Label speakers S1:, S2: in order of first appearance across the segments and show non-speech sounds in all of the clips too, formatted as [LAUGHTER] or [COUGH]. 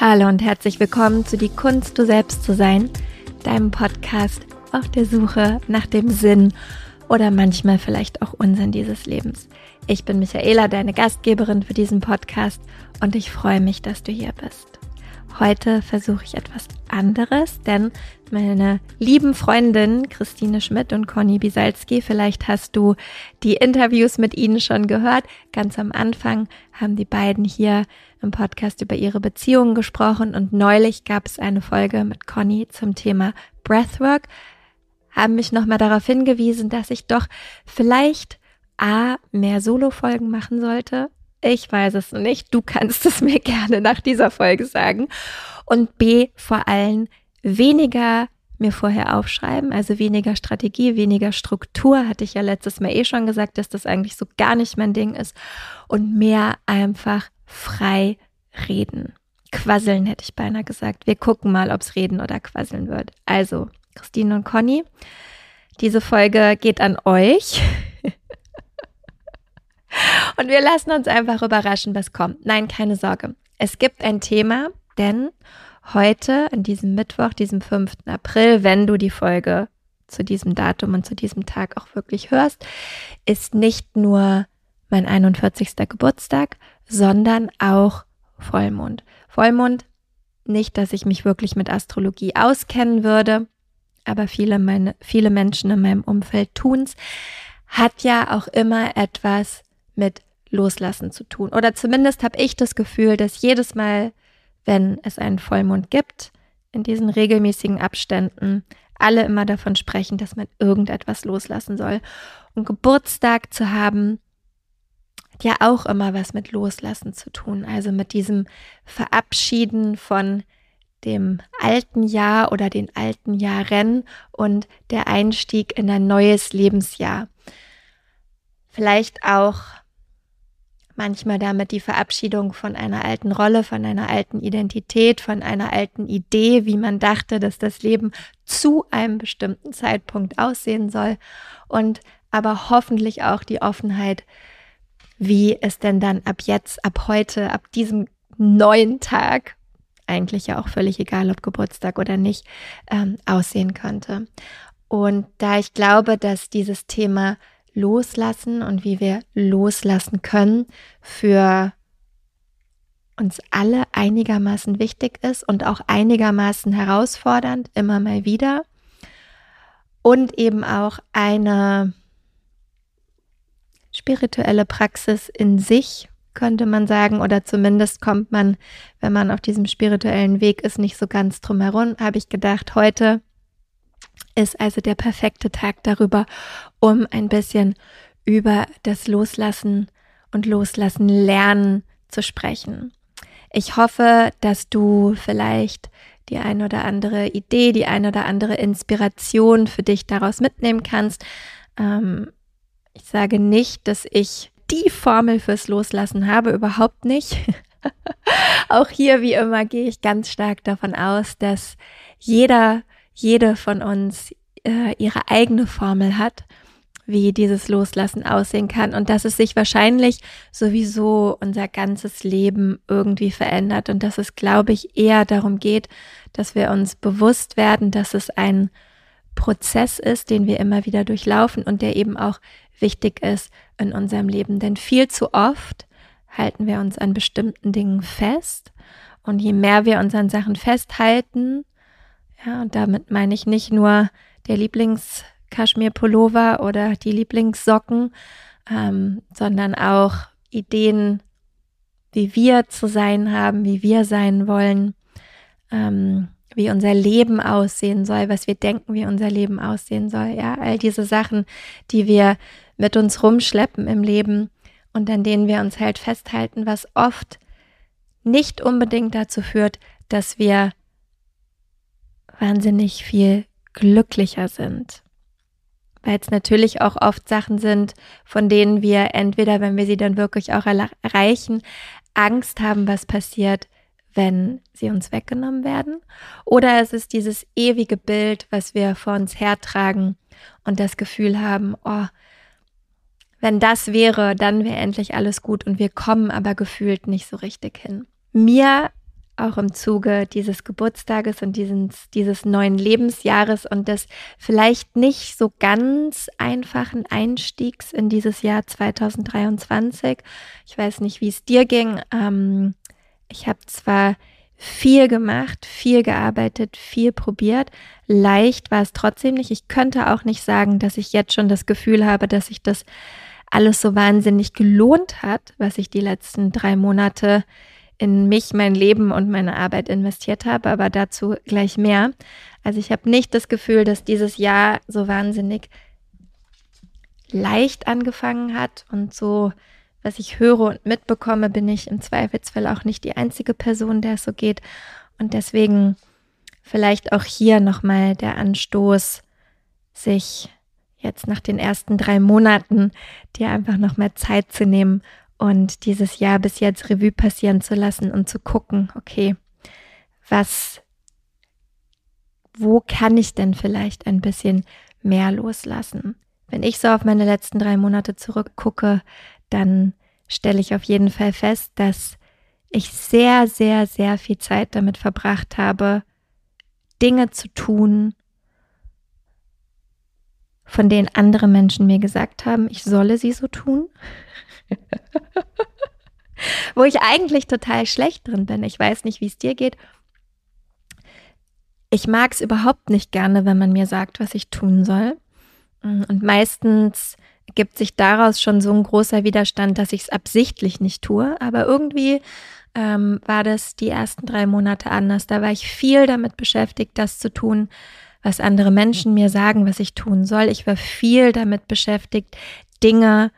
S1: Hallo und herzlich willkommen zu Die Kunst, du selbst zu sein, deinem Podcast auf der Suche nach dem Sinn oder manchmal vielleicht auch Unsinn dieses Lebens. Ich bin Michaela, deine Gastgeberin für diesen Podcast und ich freue mich, dass du hier bist. Heute versuche ich etwas anderes, denn meine lieben Freundinnen Christine Schmidt und Conny Bisalski, vielleicht hast du die Interviews mit ihnen schon gehört. Ganz am Anfang haben die beiden hier im Podcast über ihre Beziehungen gesprochen und neulich gab es eine Folge mit Conny zum Thema Breathwork, haben mich nochmal darauf hingewiesen, dass ich doch vielleicht A, mehr Solo-Folgen machen sollte, ich weiß es nicht. Du kannst es mir [LAUGHS] gerne nach dieser Folge sagen. Und B, vor allem weniger mir vorher aufschreiben, also weniger Strategie, weniger Struktur, hatte ich ja letztes Mal eh schon gesagt, dass das eigentlich so gar nicht mein Ding ist und mehr einfach frei reden. Quasseln hätte ich beinahe gesagt. Wir gucken mal, ob es reden oder quasseln wird. Also, Christine und Conny, diese Folge geht an euch. Und wir lassen uns einfach überraschen, was kommt. Nein, keine Sorge. Es gibt ein Thema, denn heute, an diesem Mittwoch, diesem 5. April, wenn du die Folge zu diesem Datum und zu diesem Tag auch wirklich hörst, ist nicht nur mein 41. Geburtstag, sondern auch Vollmond. Vollmond, nicht, dass ich mich wirklich mit Astrologie auskennen würde, aber viele, meine, viele Menschen in meinem Umfeld tun's, hat ja auch immer etwas mit Loslassen zu tun. Oder zumindest habe ich das Gefühl, dass jedes Mal, wenn es einen Vollmond gibt, in diesen regelmäßigen Abständen, alle immer davon sprechen, dass man irgendetwas loslassen soll. Und Geburtstag zu haben, hat ja auch immer was mit Loslassen zu tun. Also mit diesem Verabschieden von dem alten Jahr oder den alten Jahren und der Einstieg in ein neues Lebensjahr. Vielleicht auch manchmal damit die Verabschiedung von einer alten Rolle, von einer alten Identität, von einer alten Idee, wie man dachte, dass das Leben zu einem bestimmten Zeitpunkt aussehen soll und aber hoffentlich auch die Offenheit, wie es denn dann ab jetzt, ab heute, ab diesem neuen Tag, eigentlich ja auch völlig egal, ob Geburtstag oder nicht, ähm, aussehen könnte. Und da ich glaube, dass dieses Thema Loslassen und wie wir loslassen können für uns alle einigermaßen wichtig ist und auch einigermaßen herausfordernd, immer mal wieder. Und eben auch eine spirituelle Praxis in sich, könnte man sagen, oder zumindest kommt man, wenn man auf diesem spirituellen Weg ist, nicht so ganz drum herum, habe ich gedacht, heute ist also der perfekte Tag darüber, um ein bisschen über das Loslassen und Loslassen lernen zu sprechen. Ich hoffe, dass du vielleicht die ein oder andere Idee, die ein oder andere Inspiration für dich daraus mitnehmen kannst. Ähm, ich sage nicht, dass ich die Formel fürs Loslassen habe, überhaupt nicht. [LAUGHS] Auch hier, wie immer, gehe ich ganz stark davon aus, dass jeder jede von uns äh, ihre eigene Formel hat, wie dieses Loslassen aussehen kann und dass es sich wahrscheinlich sowieso unser ganzes Leben irgendwie verändert und dass es, glaube ich, eher darum geht, dass wir uns bewusst werden, dass es ein Prozess ist, den wir immer wieder durchlaufen und der eben auch wichtig ist in unserem Leben. Denn viel zu oft halten wir uns an bestimmten Dingen fest und je mehr wir uns an Sachen festhalten, ja, und damit meine ich nicht nur der Lieblings-Kaschmir-Pullover oder die Lieblingssocken, ähm, sondern auch Ideen, wie wir zu sein haben, wie wir sein wollen, ähm, wie unser Leben aussehen soll, was wir denken, wie unser Leben aussehen soll. Ja, all diese Sachen, die wir mit uns rumschleppen im Leben und an denen wir uns halt festhalten, was oft nicht unbedingt dazu führt, dass wir wahnsinnig viel glücklicher sind. Weil es natürlich auch oft Sachen sind, von denen wir entweder, wenn wir sie dann wirklich auch erreichen, Angst haben, was passiert, wenn sie uns weggenommen werden. Oder es ist dieses ewige Bild, was wir vor uns hertragen und das Gefühl haben, oh, wenn das wäre, dann wäre endlich alles gut und wir kommen aber gefühlt nicht so richtig hin. Mir auch im Zuge dieses Geburtstages und dieses, dieses neuen Lebensjahres und des vielleicht nicht so ganz einfachen Einstiegs in dieses Jahr 2023. Ich weiß nicht, wie es dir ging. Ähm, ich habe zwar viel gemacht, viel gearbeitet, viel probiert. Leicht war es trotzdem nicht. Ich könnte auch nicht sagen, dass ich jetzt schon das Gefühl habe, dass sich das alles so wahnsinnig gelohnt hat, was ich die letzten drei Monate in mich, mein Leben und meine Arbeit investiert habe, aber dazu gleich mehr. Also ich habe nicht das Gefühl, dass dieses Jahr so wahnsinnig leicht angefangen hat und so, was ich höre und mitbekomme, bin ich im Zweifelsfall auch nicht die einzige Person, der es so geht. Und deswegen vielleicht auch hier nochmal der Anstoß, sich jetzt nach den ersten drei Monaten dir einfach nochmal Zeit zu nehmen und dieses Jahr bis jetzt Revue passieren zu lassen und zu gucken, okay, was, wo kann ich denn vielleicht ein bisschen mehr loslassen? Wenn ich so auf meine letzten drei Monate zurückgucke, dann stelle ich auf jeden Fall fest, dass ich sehr, sehr, sehr viel Zeit damit verbracht habe, Dinge zu tun, von denen andere Menschen mir gesagt haben, ich solle sie so tun. [LAUGHS] Wo ich eigentlich total schlecht drin bin. Ich weiß nicht, wie es dir geht. Ich mag es überhaupt nicht gerne, wenn man mir sagt, was ich tun soll. Und meistens gibt sich daraus schon so ein großer Widerstand, dass ich es absichtlich nicht tue. Aber irgendwie ähm, war das die ersten drei Monate anders. Da war ich viel damit beschäftigt, das zu tun, was andere Menschen mir sagen, was ich tun soll. Ich war viel damit beschäftigt, Dinge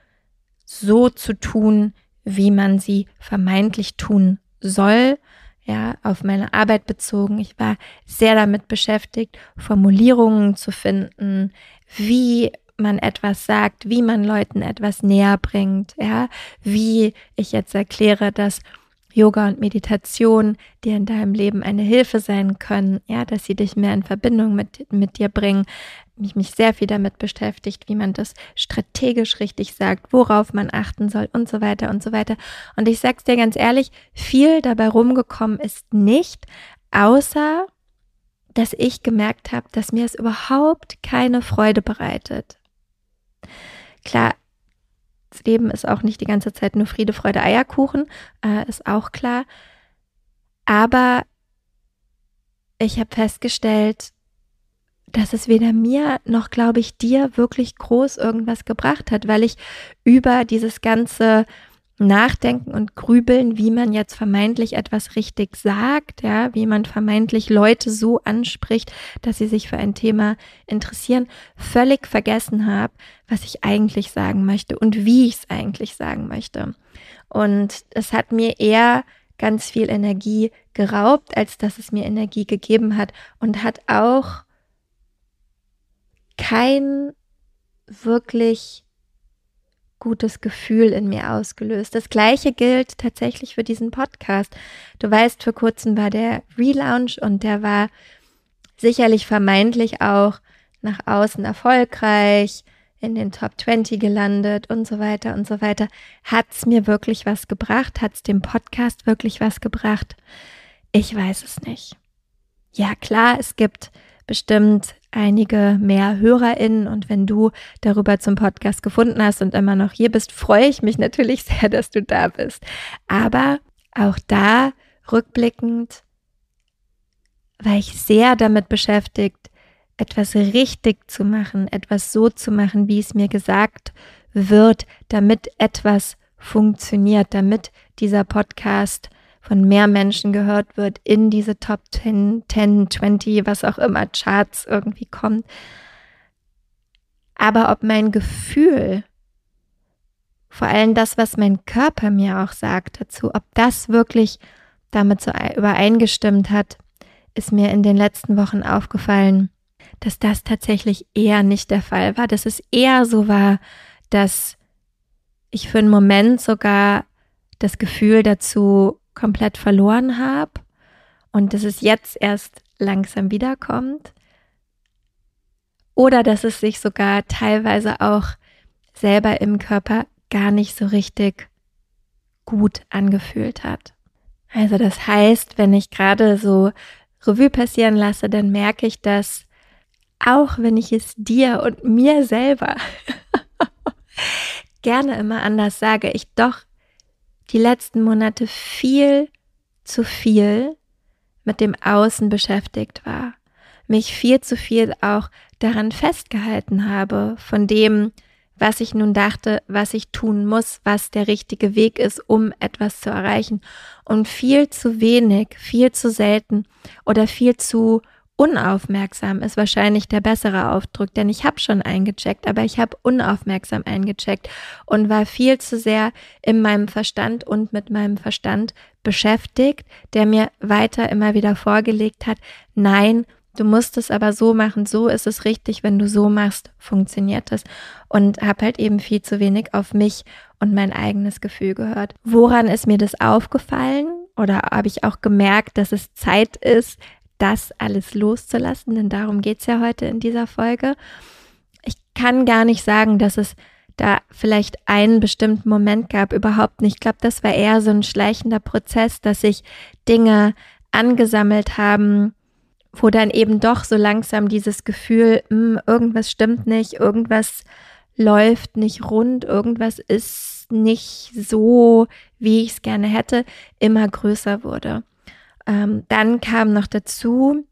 S1: so zu tun, wie man sie vermeintlich tun soll, ja, auf meine Arbeit bezogen. Ich war sehr damit beschäftigt, Formulierungen zu finden, wie man etwas sagt, wie man Leuten etwas näher bringt, ja, wie ich jetzt erkläre, dass Yoga und Meditation dir in deinem Leben eine Hilfe sein können, ja, dass sie dich mehr in Verbindung mit, mit dir bringen. Mich, mich sehr viel damit beschäftigt, wie man das strategisch richtig sagt, worauf man achten soll und so weiter und so weiter. Und ich sag's dir ganz ehrlich, viel dabei rumgekommen ist nicht, außer dass ich gemerkt habe, dass mir es überhaupt keine Freude bereitet. Klar, das Leben ist auch nicht die ganze Zeit nur Friede, Freude, Eierkuchen, äh, ist auch klar. Aber ich habe festgestellt, dass es weder mir noch, glaube ich, dir wirklich groß irgendwas gebracht hat, weil ich über dieses ganze Nachdenken und Grübeln, wie man jetzt vermeintlich etwas richtig sagt, ja, wie man vermeintlich Leute so anspricht, dass sie sich für ein Thema interessieren, völlig vergessen habe, was ich eigentlich sagen möchte und wie ich es eigentlich sagen möchte. Und es hat mir eher ganz viel Energie geraubt, als dass es mir Energie gegeben hat und hat auch kein wirklich gutes Gefühl in mir ausgelöst. Das gleiche gilt tatsächlich für diesen Podcast. Du weißt, vor kurzem war der Relaunch und der war sicherlich vermeintlich auch nach außen erfolgreich, in den Top 20 gelandet und so weiter und so weiter. Hat es mir wirklich was gebracht? Hat es dem Podcast wirklich was gebracht? Ich weiß es nicht. Ja, klar, es gibt bestimmt einige mehr HörerInnen und wenn du darüber zum Podcast gefunden hast und immer noch hier bist, freue ich mich natürlich [LAUGHS] sehr, dass du da bist. Aber auch da rückblickend war ich sehr damit beschäftigt, etwas richtig zu machen, etwas so zu machen, wie es mir gesagt wird, damit etwas funktioniert, damit dieser Podcast von mehr Menschen gehört wird, in diese Top 10, 10, 20, was auch immer, Charts irgendwie kommt. Aber ob mein Gefühl, vor allem das, was mein Körper mir auch sagt dazu, ob das wirklich damit so übereingestimmt hat, ist mir in den letzten Wochen aufgefallen, dass das tatsächlich eher nicht der Fall war, dass es eher so war, dass ich für einen Moment sogar das Gefühl dazu komplett verloren habe und dass es jetzt erst langsam wiederkommt. Oder dass es sich sogar teilweise auch selber im Körper gar nicht so richtig gut angefühlt hat. Also das heißt, wenn ich gerade so Revue passieren lasse, dann merke ich, dass auch wenn ich es dir und mir selber [LAUGHS] gerne immer anders sage, ich doch die letzten Monate viel zu viel mit dem Außen beschäftigt war, mich viel zu viel auch daran festgehalten habe, von dem, was ich nun dachte, was ich tun muss, was der richtige Weg ist, um etwas zu erreichen. Und viel zu wenig, viel zu selten oder viel zu unaufmerksam ist wahrscheinlich der bessere Aufdruck, denn ich habe schon eingecheckt, aber ich habe unaufmerksam eingecheckt und war viel zu sehr in meinem Verstand und mit meinem Verstand beschäftigt, der mir weiter immer wieder vorgelegt hat, nein, du musst es aber so machen, so ist es richtig, wenn du so machst, funktioniert es und habe halt eben viel zu wenig auf mich und mein eigenes Gefühl gehört. Woran ist mir das aufgefallen? Oder habe ich auch gemerkt, dass es Zeit ist, das alles loszulassen, denn darum geht es ja heute in dieser Folge. Ich kann gar nicht sagen, dass es da vielleicht einen bestimmten Moment gab, überhaupt nicht. Ich glaube, das war eher so ein schleichender Prozess, dass sich Dinge angesammelt haben, wo dann eben doch so langsam dieses Gefühl, mh, hm, irgendwas stimmt nicht, irgendwas läuft nicht rund, irgendwas ist nicht so, wie ich es gerne hätte, immer größer wurde. Ähm, dann kam noch dazu,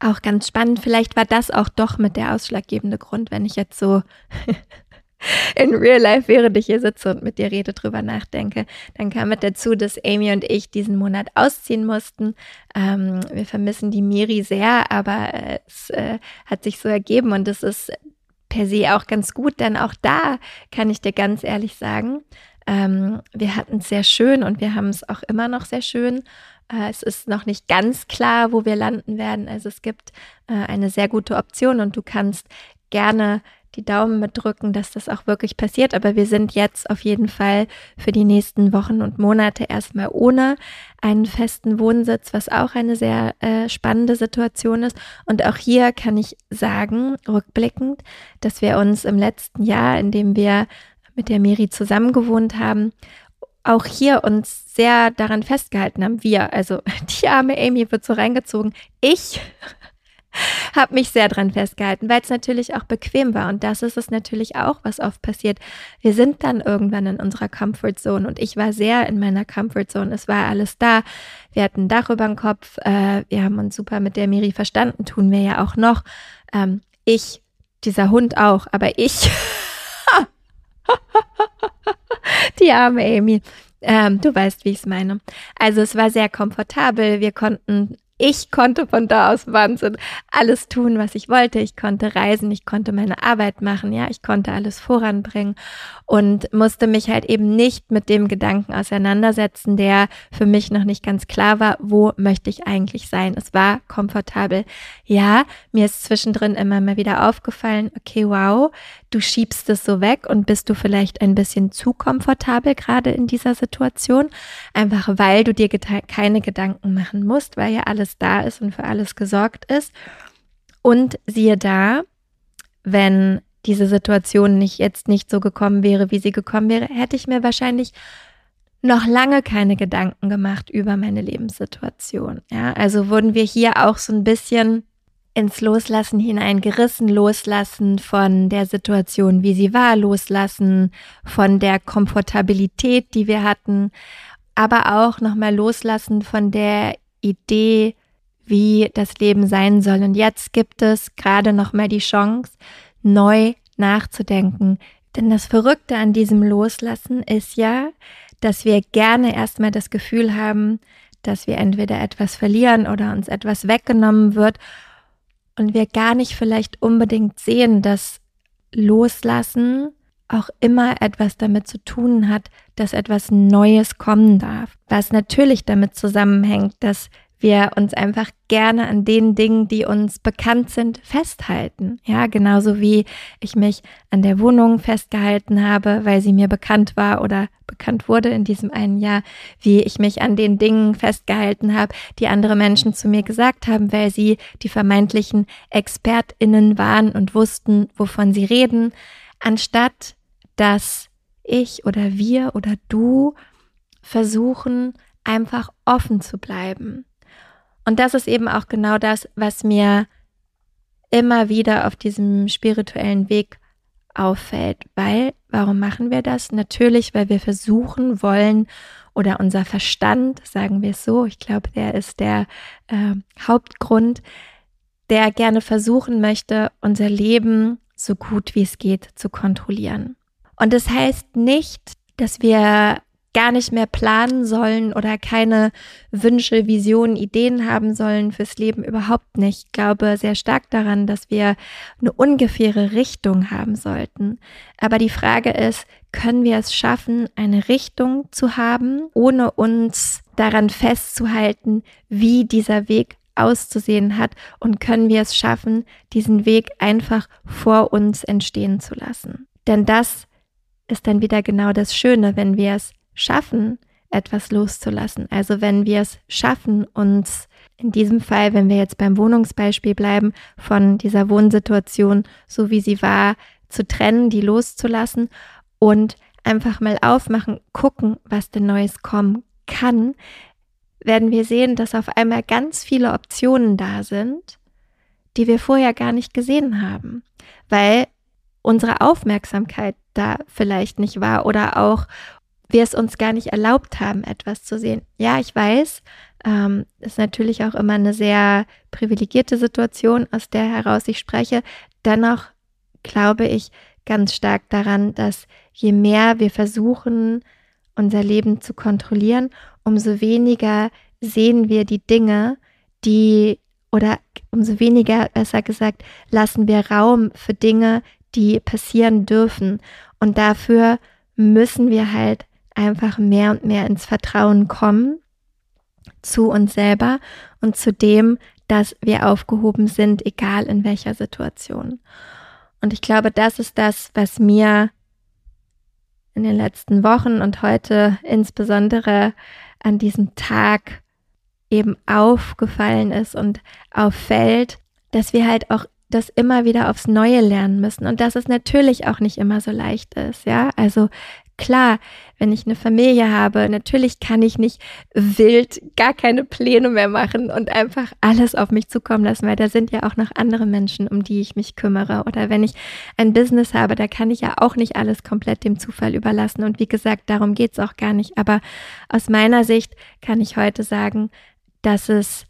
S1: auch ganz spannend, vielleicht war das auch doch mit der ausschlaggebende Grund, wenn ich jetzt so [LAUGHS] in Real Life, während ich hier sitze und mit dir rede, drüber nachdenke. Dann kam mit dazu, dass Amy und ich diesen Monat ausziehen mussten. Ähm, wir vermissen die Miri sehr, aber es äh, hat sich so ergeben und es ist per se auch ganz gut, denn auch da kann ich dir ganz ehrlich sagen, ähm, wir hatten es sehr schön und wir haben es auch immer noch sehr schön. Äh, es ist noch nicht ganz klar, wo wir landen werden. Also es gibt äh, eine sehr gute Option und du kannst gerne die Daumen mitdrücken, dass das auch wirklich passiert. Aber wir sind jetzt auf jeden Fall für die nächsten Wochen und Monate erstmal ohne einen festen Wohnsitz, was auch eine sehr äh, spannende Situation ist. Und auch hier kann ich sagen, rückblickend, dass wir uns im letzten Jahr, in dem wir mit der Miri zusammengewohnt haben, auch hier uns sehr daran festgehalten haben, wir, also [LAUGHS] die arme Amy wird so reingezogen, ich [LAUGHS] habe mich sehr daran festgehalten, weil es natürlich auch bequem war und das ist es natürlich auch, was oft passiert. Wir sind dann irgendwann in unserer Comfort Zone und ich war sehr in meiner Comfort Zone. Es war alles da. Wir hatten ein Dach über dem Kopf. Äh, wir haben uns super mit der Miri verstanden, tun wir ja auch noch. Ähm, ich, dieser Hund auch, aber ich [LAUGHS] [LAUGHS] Die arme Amy. Ähm, du weißt, wie ich es meine. Also es war sehr komfortabel. Wir konnten ich konnte von da aus Wahnsinn alles tun, was ich wollte. Ich konnte reisen, ich konnte meine Arbeit machen, ja, ich konnte alles voranbringen und musste mich halt eben nicht mit dem Gedanken auseinandersetzen, der für mich noch nicht ganz klar war, wo möchte ich eigentlich sein. Es war komfortabel. Ja, mir ist zwischendrin immer mal wieder aufgefallen, okay, wow, du schiebst es so weg und bist du vielleicht ein bisschen zu komfortabel gerade in dieser Situation, einfach weil du dir keine Gedanken machen musst, weil ja alles da ist und für alles gesorgt ist. Und siehe da, wenn diese Situation nicht jetzt nicht so gekommen wäre, wie sie gekommen wäre, hätte ich mir wahrscheinlich noch lange keine Gedanken gemacht über meine Lebenssituation. Ja, also wurden wir hier auch so ein bisschen ins Loslassen hineingerissen, loslassen von der Situation, wie sie war, loslassen von der Komfortabilität, die wir hatten, aber auch nochmal loslassen von der Idee, wie das Leben sein soll. Und jetzt gibt es gerade nochmal die Chance, neu nachzudenken. Denn das Verrückte an diesem Loslassen ist ja, dass wir gerne erstmal das Gefühl haben, dass wir entweder etwas verlieren oder uns etwas weggenommen wird und wir gar nicht vielleicht unbedingt sehen, dass Loslassen auch immer etwas damit zu tun hat, dass etwas Neues kommen darf. Was natürlich damit zusammenhängt, dass wir uns einfach gerne an den Dingen, die uns bekannt sind, festhalten. Ja, genauso wie ich mich an der Wohnung festgehalten habe, weil sie mir bekannt war oder bekannt wurde in diesem einen Jahr, wie ich mich an den Dingen festgehalten habe, die andere Menschen zu mir gesagt haben, weil sie die vermeintlichen ExpertInnen waren und wussten, wovon sie reden, anstatt dass ich oder wir oder du versuchen, einfach offen zu bleiben. Und das ist eben auch genau das, was mir immer wieder auf diesem spirituellen Weg auffällt. Weil, warum machen wir das? Natürlich, weil wir versuchen wollen, oder unser Verstand, sagen wir es so, ich glaube, der ist der äh, Hauptgrund, der gerne versuchen möchte, unser Leben so gut wie es geht zu kontrollieren. Und das heißt nicht, dass wir gar nicht mehr planen sollen oder keine Wünsche, Visionen, Ideen haben sollen fürs Leben überhaupt nicht. Ich glaube sehr stark daran, dass wir eine ungefähre Richtung haben sollten. Aber die Frage ist, können wir es schaffen, eine Richtung zu haben, ohne uns daran festzuhalten, wie dieser Weg auszusehen hat und können wir es schaffen, diesen Weg einfach vor uns entstehen zu lassen. Denn das ist dann wieder genau das Schöne, wenn wir es schaffen, etwas loszulassen. Also wenn wir es schaffen, uns in diesem Fall, wenn wir jetzt beim Wohnungsbeispiel bleiben, von dieser Wohnsituation, so wie sie war, zu trennen, die loszulassen und einfach mal aufmachen, gucken, was denn Neues kommen kann, werden wir sehen, dass auf einmal ganz viele Optionen da sind, die wir vorher gar nicht gesehen haben, weil unsere Aufmerksamkeit da vielleicht nicht war oder auch wir es uns gar nicht erlaubt haben, etwas zu sehen. Ja, ich weiß, ähm, ist natürlich auch immer eine sehr privilegierte Situation, aus der heraus ich spreche. Dennoch glaube ich ganz stark daran, dass je mehr wir versuchen, unser Leben zu kontrollieren, umso weniger sehen wir die Dinge, die oder umso weniger, besser gesagt, lassen wir Raum für Dinge, die passieren dürfen. Und dafür müssen wir halt einfach mehr und mehr ins Vertrauen kommen zu uns selber und zu dem, dass wir aufgehoben sind, egal in welcher Situation. Und ich glaube, das ist das, was mir in den letzten Wochen und heute insbesondere an diesem Tag eben aufgefallen ist und auffällt, dass wir halt auch das immer wieder aufs Neue lernen müssen und dass es natürlich auch nicht immer so leicht ist, ja. Also Klar, wenn ich eine Familie habe, natürlich kann ich nicht wild gar keine Pläne mehr machen und einfach alles auf mich zukommen lassen, weil da sind ja auch noch andere Menschen, um die ich mich kümmere. Oder wenn ich ein Business habe, da kann ich ja auch nicht alles komplett dem Zufall überlassen. Und wie gesagt, darum geht's auch gar nicht. Aber aus meiner Sicht kann ich heute sagen, dass es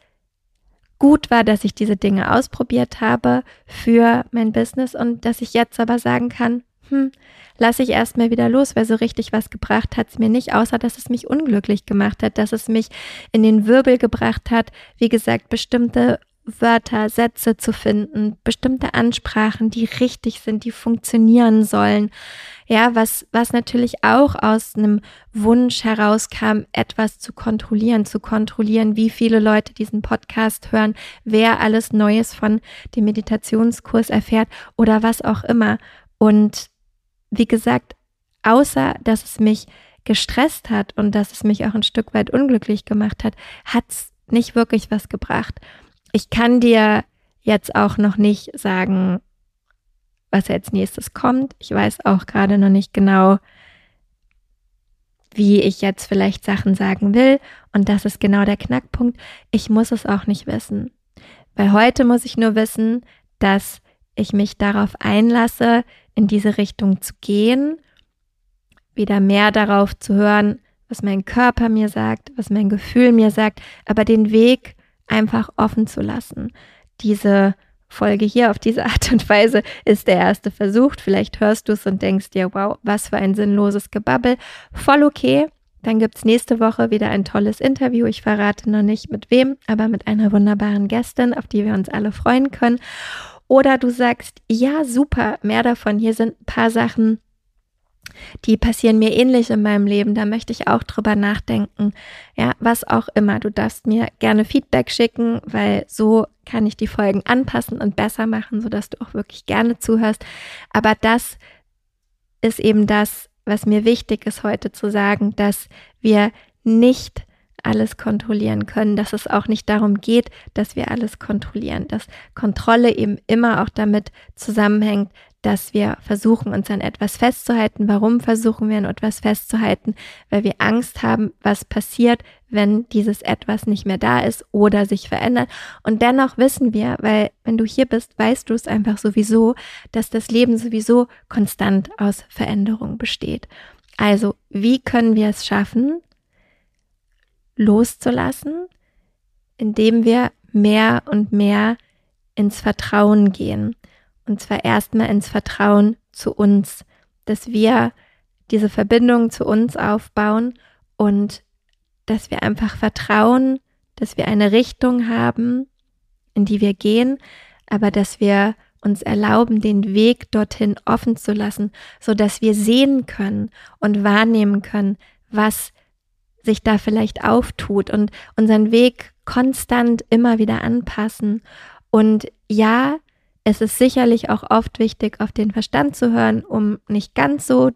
S1: gut war, dass ich diese Dinge ausprobiert habe für mein Business und dass ich jetzt aber sagen kann, hm, lasse ich erstmal wieder los, weil so richtig was gebracht hat es mir nicht, außer dass es mich unglücklich gemacht hat, dass es mich in den Wirbel gebracht hat, wie gesagt, bestimmte Wörter, Sätze zu finden, bestimmte Ansprachen, die richtig sind, die funktionieren sollen. Ja, was, was natürlich auch aus einem Wunsch herauskam, etwas zu kontrollieren, zu kontrollieren, wie viele Leute diesen Podcast hören, wer alles Neues von dem Meditationskurs erfährt oder was auch immer. Und wie gesagt, außer dass es mich gestresst hat und dass es mich auch ein Stück weit unglücklich gemacht hat, hat es nicht wirklich was gebracht. Ich kann dir jetzt auch noch nicht sagen, was als nächstes kommt. Ich weiß auch gerade noch nicht genau, wie ich jetzt vielleicht Sachen sagen will. Und das ist genau der Knackpunkt. Ich muss es auch nicht wissen. Weil heute muss ich nur wissen, dass ich mich darauf einlasse, in diese Richtung zu gehen, wieder mehr darauf zu hören, was mein Körper mir sagt, was mein Gefühl mir sagt, aber den Weg einfach offen zu lassen. Diese Folge hier auf diese Art und Weise ist der erste Versuch. Vielleicht hörst du es und denkst dir, wow, was für ein sinnloses Gebabbel. Voll okay. Dann gibt es nächste Woche wieder ein tolles Interview. Ich verrate noch nicht mit wem, aber mit einer wunderbaren Gästin, auf die wir uns alle freuen können. Oder du sagst, ja, super, mehr davon. Hier sind ein paar Sachen, die passieren mir ähnlich in meinem Leben. Da möchte ich auch drüber nachdenken. Ja, was auch immer. Du darfst mir gerne Feedback schicken, weil so kann ich die Folgen anpassen und besser machen, sodass du auch wirklich gerne zuhörst. Aber das ist eben das, was mir wichtig ist heute zu sagen, dass wir nicht alles kontrollieren können, dass es auch nicht darum geht, dass wir alles kontrollieren, dass Kontrolle eben immer auch damit zusammenhängt, dass wir versuchen, uns an etwas festzuhalten. Warum versuchen wir an etwas festzuhalten? Weil wir Angst haben, was passiert, wenn dieses etwas nicht mehr da ist oder sich verändert. Und dennoch wissen wir, weil wenn du hier bist, weißt du es einfach sowieso, dass das Leben sowieso konstant aus Veränderung besteht. Also, wie können wir es schaffen, loszulassen, indem wir mehr und mehr ins Vertrauen gehen. Und zwar erstmal ins Vertrauen zu uns, dass wir diese Verbindung zu uns aufbauen und dass wir einfach vertrauen, dass wir eine Richtung haben, in die wir gehen, aber dass wir uns erlauben, den Weg dorthin offen zu lassen, so dass wir sehen können und wahrnehmen können, was sich da vielleicht auftut und unseren Weg konstant immer wieder anpassen. Und ja, es ist sicherlich auch oft wichtig, auf den Verstand zu hören, um nicht ganz so,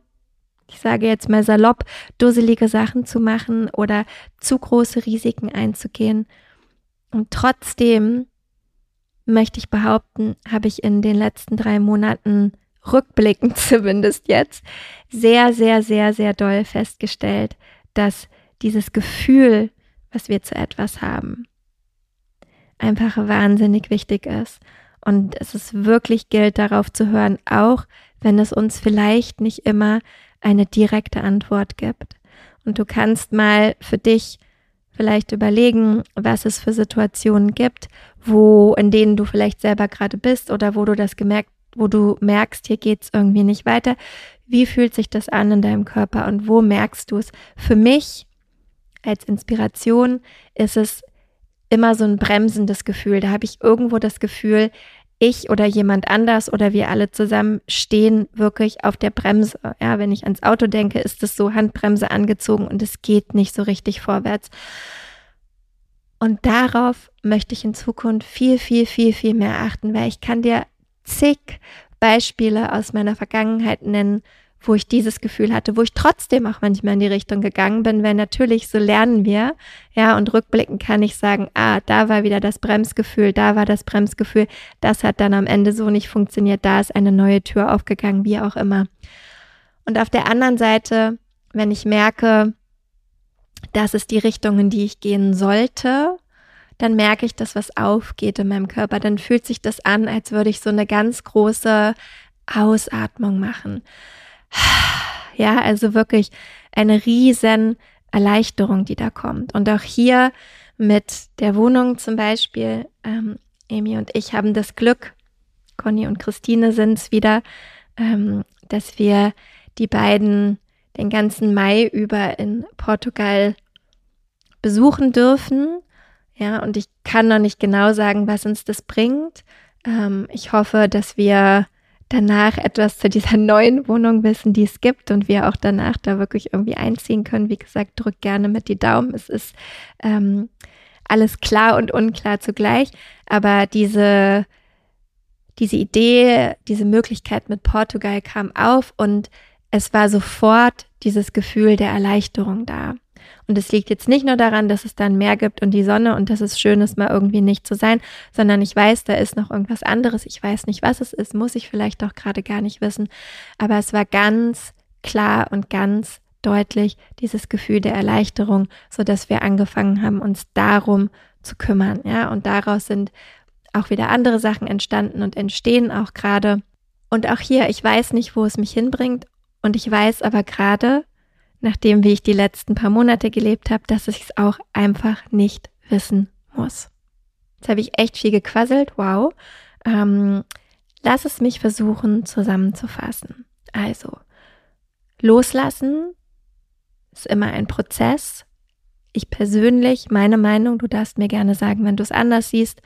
S1: ich sage jetzt mal salopp, dusselige Sachen zu machen oder zu große Risiken einzugehen. Und trotzdem möchte ich behaupten, habe ich in den letzten drei Monaten rückblickend [LAUGHS] zumindest jetzt sehr, sehr, sehr, sehr doll festgestellt, dass dieses Gefühl, was wir zu etwas haben, einfach wahnsinnig wichtig ist. Und es ist wirklich gilt, darauf zu hören, auch wenn es uns vielleicht nicht immer eine direkte Antwort gibt. Und du kannst mal für dich vielleicht überlegen, was es für Situationen gibt, wo, in denen du vielleicht selber gerade bist oder wo du das gemerkt, wo du merkst, hier geht's irgendwie nicht weiter. Wie fühlt sich das an in deinem Körper und wo merkst du es? Für mich als Inspiration ist es immer so ein bremsendes Gefühl. Da habe ich irgendwo das Gefühl, ich oder jemand anders oder wir alle zusammen stehen wirklich auf der Bremse. Ja, wenn ich ans Auto denke, ist es so Handbremse angezogen und es geht nicht so richtig vorwärts. Und darauf möchte ich in Zukunft viel, viel, viel, viel mehr achten, weil ich kann dir zig Beispiele aus meiner Vergangenheit nennen, wo ich dieses Gefühl hatte, wo ich trotzdem auch manchmal in die Richtung gegangen bin, weil natürlich so lernen wir, ja, und rückblickend kann ich sagen, ah, da war wieder das Bremsgefühl, da war das Bremsgefühl, das hat dann am Ende so nicht funktioniert, da ist eine neue Tür aufgegangen, wie auch immer. Und auf der anderen Seite, wenn ich merke, das ist die Richtung, in die ich gehen sollte, dann merke ich, dass was aufgeht in meinem Körper. Dann fühlt sich das an, als würde ich so eine ganz große Ausatmung machen. Ja, also wirklich eine riesen Erleichterung, die da kommt. Und auch hier mit der Wohnung zum Beispiel, ähm, Amy und ich haben das Glück, Conny und Christine sind es wieder, ähm, dass wir die beiden den ganzen Mai über in Portugal besuchen dürfen. Ja, und ich kann noch nicht genau sagen, was uns das bringt. Ähm, ich hoffe, dass wir danach etwas zu dieser neuen Wohnung wissen, die es gibt und wir auch danach da wirklich irgendwie einziehen können. Wie gesagt, drückt gerne mit die Daumen. Es ist ähm, alles klar und unklar zugleich, aber diese diese Idee, diese Möglichkeit mit Portugal kam auf und es war sofort dieses Gefühl der Erleichterung da. Und es liegt jetzt nicht nur daran, dass es dann mehr gibt und die Sonne und dass es schön ist, mal irgendwie nicht zu sein, sondern ich weiß, da ist noch irgendwas anderes. Ich weiß nicht, was es ist, muss ich vielleicht auch gerade gar nicht wissen. Aber es war ganz klar und ganz deutlich dieses Gefühl der Erleichterung, so dass wir angefangen haben, uns darum zu kümmern. Ja, und daraus sind auch wieder andere Sachen entstanden und entstehen auch gerade. Und auch hier, ich weiß nicht, wo es mich hinbringt. Und ich weiß aber gerade, nachdem wie ich die letzten paar Monate gelebt habe, dass ich es auch einfach nicht wissen muss. Jetzt habe ich echt viel gequasselt, wow. Ähm, lass es mich versuchen zusammenzufassen. Also, loslassen ist immer ein Prozess. Ich persönlich, meine Meinung, du darfst mir gerne sagen, wenn du es anders siehst,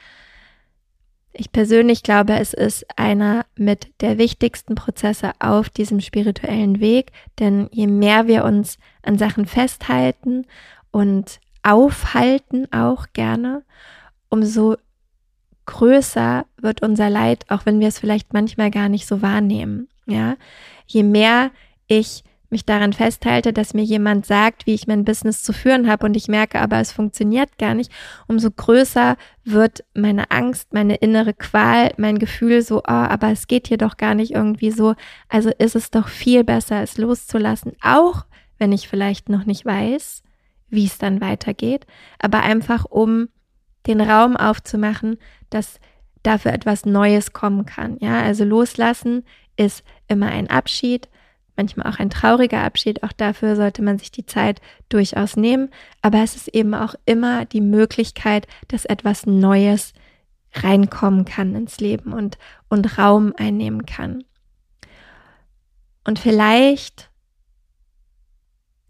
S1: ich persönlich glaube, es ist einer mit der wichtigsten Prozesse auf diesem spirituellen Weg, denn je mehr wir uns an Sachen festhalten und aufhalten auch gerne, umso größer wird unser Leid, auch wenn wir es vielleicht manchmal gar nicht so wahrnehmen. Ja, je mehr ich mich daran festhalte, dass mir jemand sagt, wie ich mein Business zu führen habe. Und ich merke aber, es funktioniert gar nicht, umso größer wird meine Angst, meine innere Qual, mein Gefühl so, oh, aber es geht hier doch gar nicht irgendwie so. Also ist es doch viel besser, es loszulassen, auch wenn ich vielleicht noch nicht weiß, wie es dann weitergeht, aber einfach um den Raum aufzumachen, dass dafür etwas Neues kommen kann. Ja, also loslassen ist immer ein Abschied, manchmal auch ein trauriger Abschied. Auch dafür sollte man sich die Zeit durchaus nehmen. Aber es ist eben auch immer die Möglichkeit, dass etwas Neues reinkommen kann ins Leben und, und Raum einnehmen kann. Und vielleicht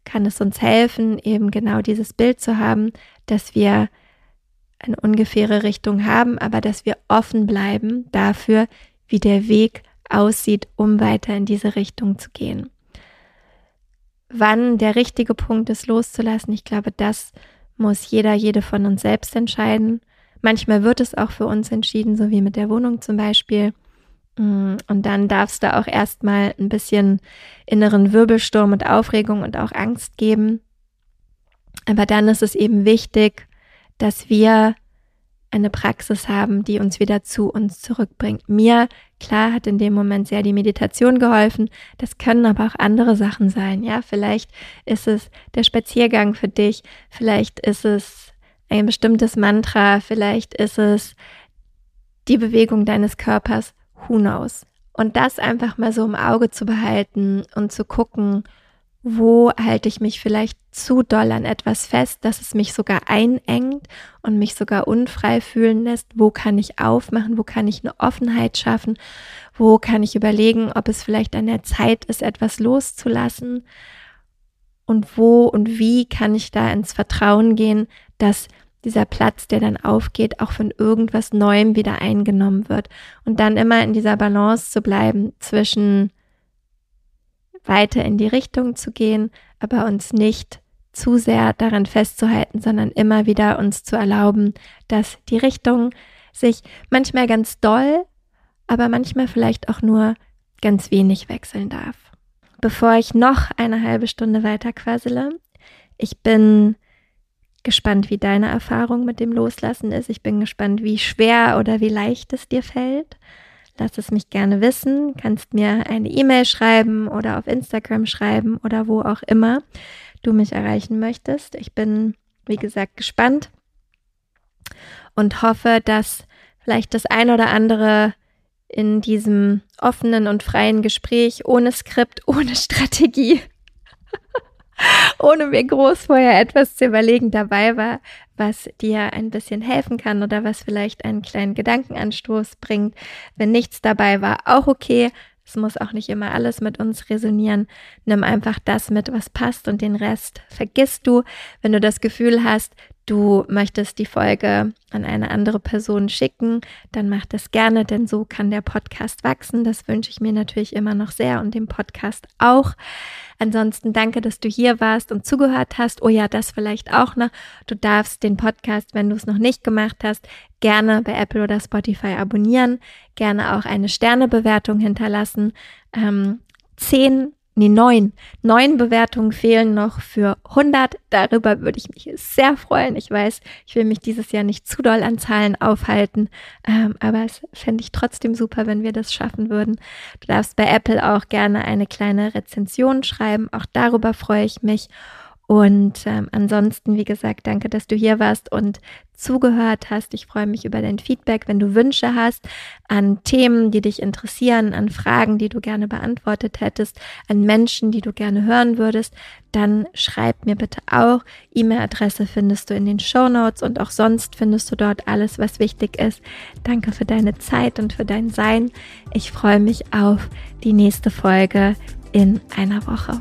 S1: kann es uns helfen, eben genau dieses Bild zu haben, dass wir eine ungefähre Richtung haben, aber dass wir offen bleiben dafür, wie der Weg aussieht, um weiter in diese Richtung zu gehen. Wann der richtige Punkt ist, loszulassen, ich glaube, das muss jeder, jede von uns selbst entscheiden. Manchmal wird es auch für uns entschieden, so wie mit der Wohnung zum Beispiel. Mm, und dann darfst du auch erstmal ein bisschen inneren Wirbelsturm und Aufregung und auch Angst geben. Aber dann ist es eben wichtig, dass wir eine Praxis haben, die uns wieder zu uns zurückbringt. Mir, klar, hat in dem Moment sehr die Meditation geholfen. Das können aber auch andere Sachen sein. Ja, vielleicht ist es der Spaziergang für dich. Vielleicht ist es ein bestimmtes Mantra. Vielleicht ist es die Bewegung deines Körpers. Who knows? Und das einfach mal so im Auge zu behalten und zu gucken, wo halte ich mich vielleicht zu doll an etwas fest, dass es mich sogar einengt und mich sogar unfrei fühlen lässt? Wo kann ich aufmachen? Wo kann ich eine Offenheit schaffen? Wo kann ich überlegen, ob es vielleicht an der Zeit ist, etwas loszulassen? Und wo und wie kann ich da ins Vertrauen gehen, dass dieser Platz, der dann aufgeht, auch von irgendwas Neuem wieder eingenommen wird? Und dann immer in dieser Balance zu bleiben zwischen weiter in die Richtung zu gehen, aber uns nicht zu sehr daran festzuhalten, sondern immer wieder uns zu erlauben, dass die Richtung sich manchmal ganz doll, aber manchmal vielleicht auch nur ganz wenig wechseln darf. Bevor ich noch eine halbe Stunde weiter quassele, ich bin gespannt, wie deine Erfahrung mit dem Loslassen ist. Ich bin gespannt, wie schwer oder wie leicht es dir fällt. Lass es mich gerne wissen. Kannst mir eine E-Mail schreiben oder auf Instagram schreiben oder wo auch immer du mich erreichen möchtest. Ich bin, wie gesagt, gespannt und hoffe, dass vielleicht das ein oder andere in diesem offenen und freien Gespräch ohne Skript, [LAUGHS] ohne Strategie ohne mir groß vorher etwas zu überlegen dabei war, was dir ein bisschen helfen kann oder was vielleicht einen kleinen Gedankenanstoß bringt. Wenn nichts dabei war, auch okay. Es muss auch nicht immer alles mit uns resonieren. Nimm einfach das mit, was passt und den Rest vergisst du. Wenn du das Gefühl hast, du möchtest die Folge an eine andere Person schicken, dann mach das gerne, denn so kann der Podcast wachsen. Das wünsche ich mir natürlich immer noch sehr und dem Podcast auch. Ansonsten danke, dass du hier warst und zugehört hast. Oh ja, das vielleicht auch noch. Du darfst den Podcast, wenn du es noch nicht gemacht hast, gerne bei Apple oder Spotify abonnieren, gerne auch eine Sternebewertung hinterlassen. Ähm, zehn nee, neun. Neun Bewertungen fehlen noch für 100. Darüber würde ich mich sehr freuen. Ich weiß, ich will mich dieses Jahr nicht zu doll an Zahlen aufhalten, ähm, aber es fände ich trotzdem super, wenn wir das schaffen würden. Du darfst bei Apple auch gerne eine kleine Rezension schreiben. Auch darüber freue ich mich. Und ähm, ansonsten, wie gesagt, danke, dass du hier warst und zugehört hast. Ich freue mich über dein Feedback. Wenn du Wünsche hast an Themen, die dich interessieren, an Fragen, die du gerne beantwortet hättest, an Menschen, die du gerne hören würdest, dann schreib mir bitte auch. E-Mail-Adresse findest du in den Show Notes und auch sonst findest du dort alles, was wichtig ist. Danke für deine Zeit und für dein Sein. Ich freue mich auf die nächste Folge in einer Woche.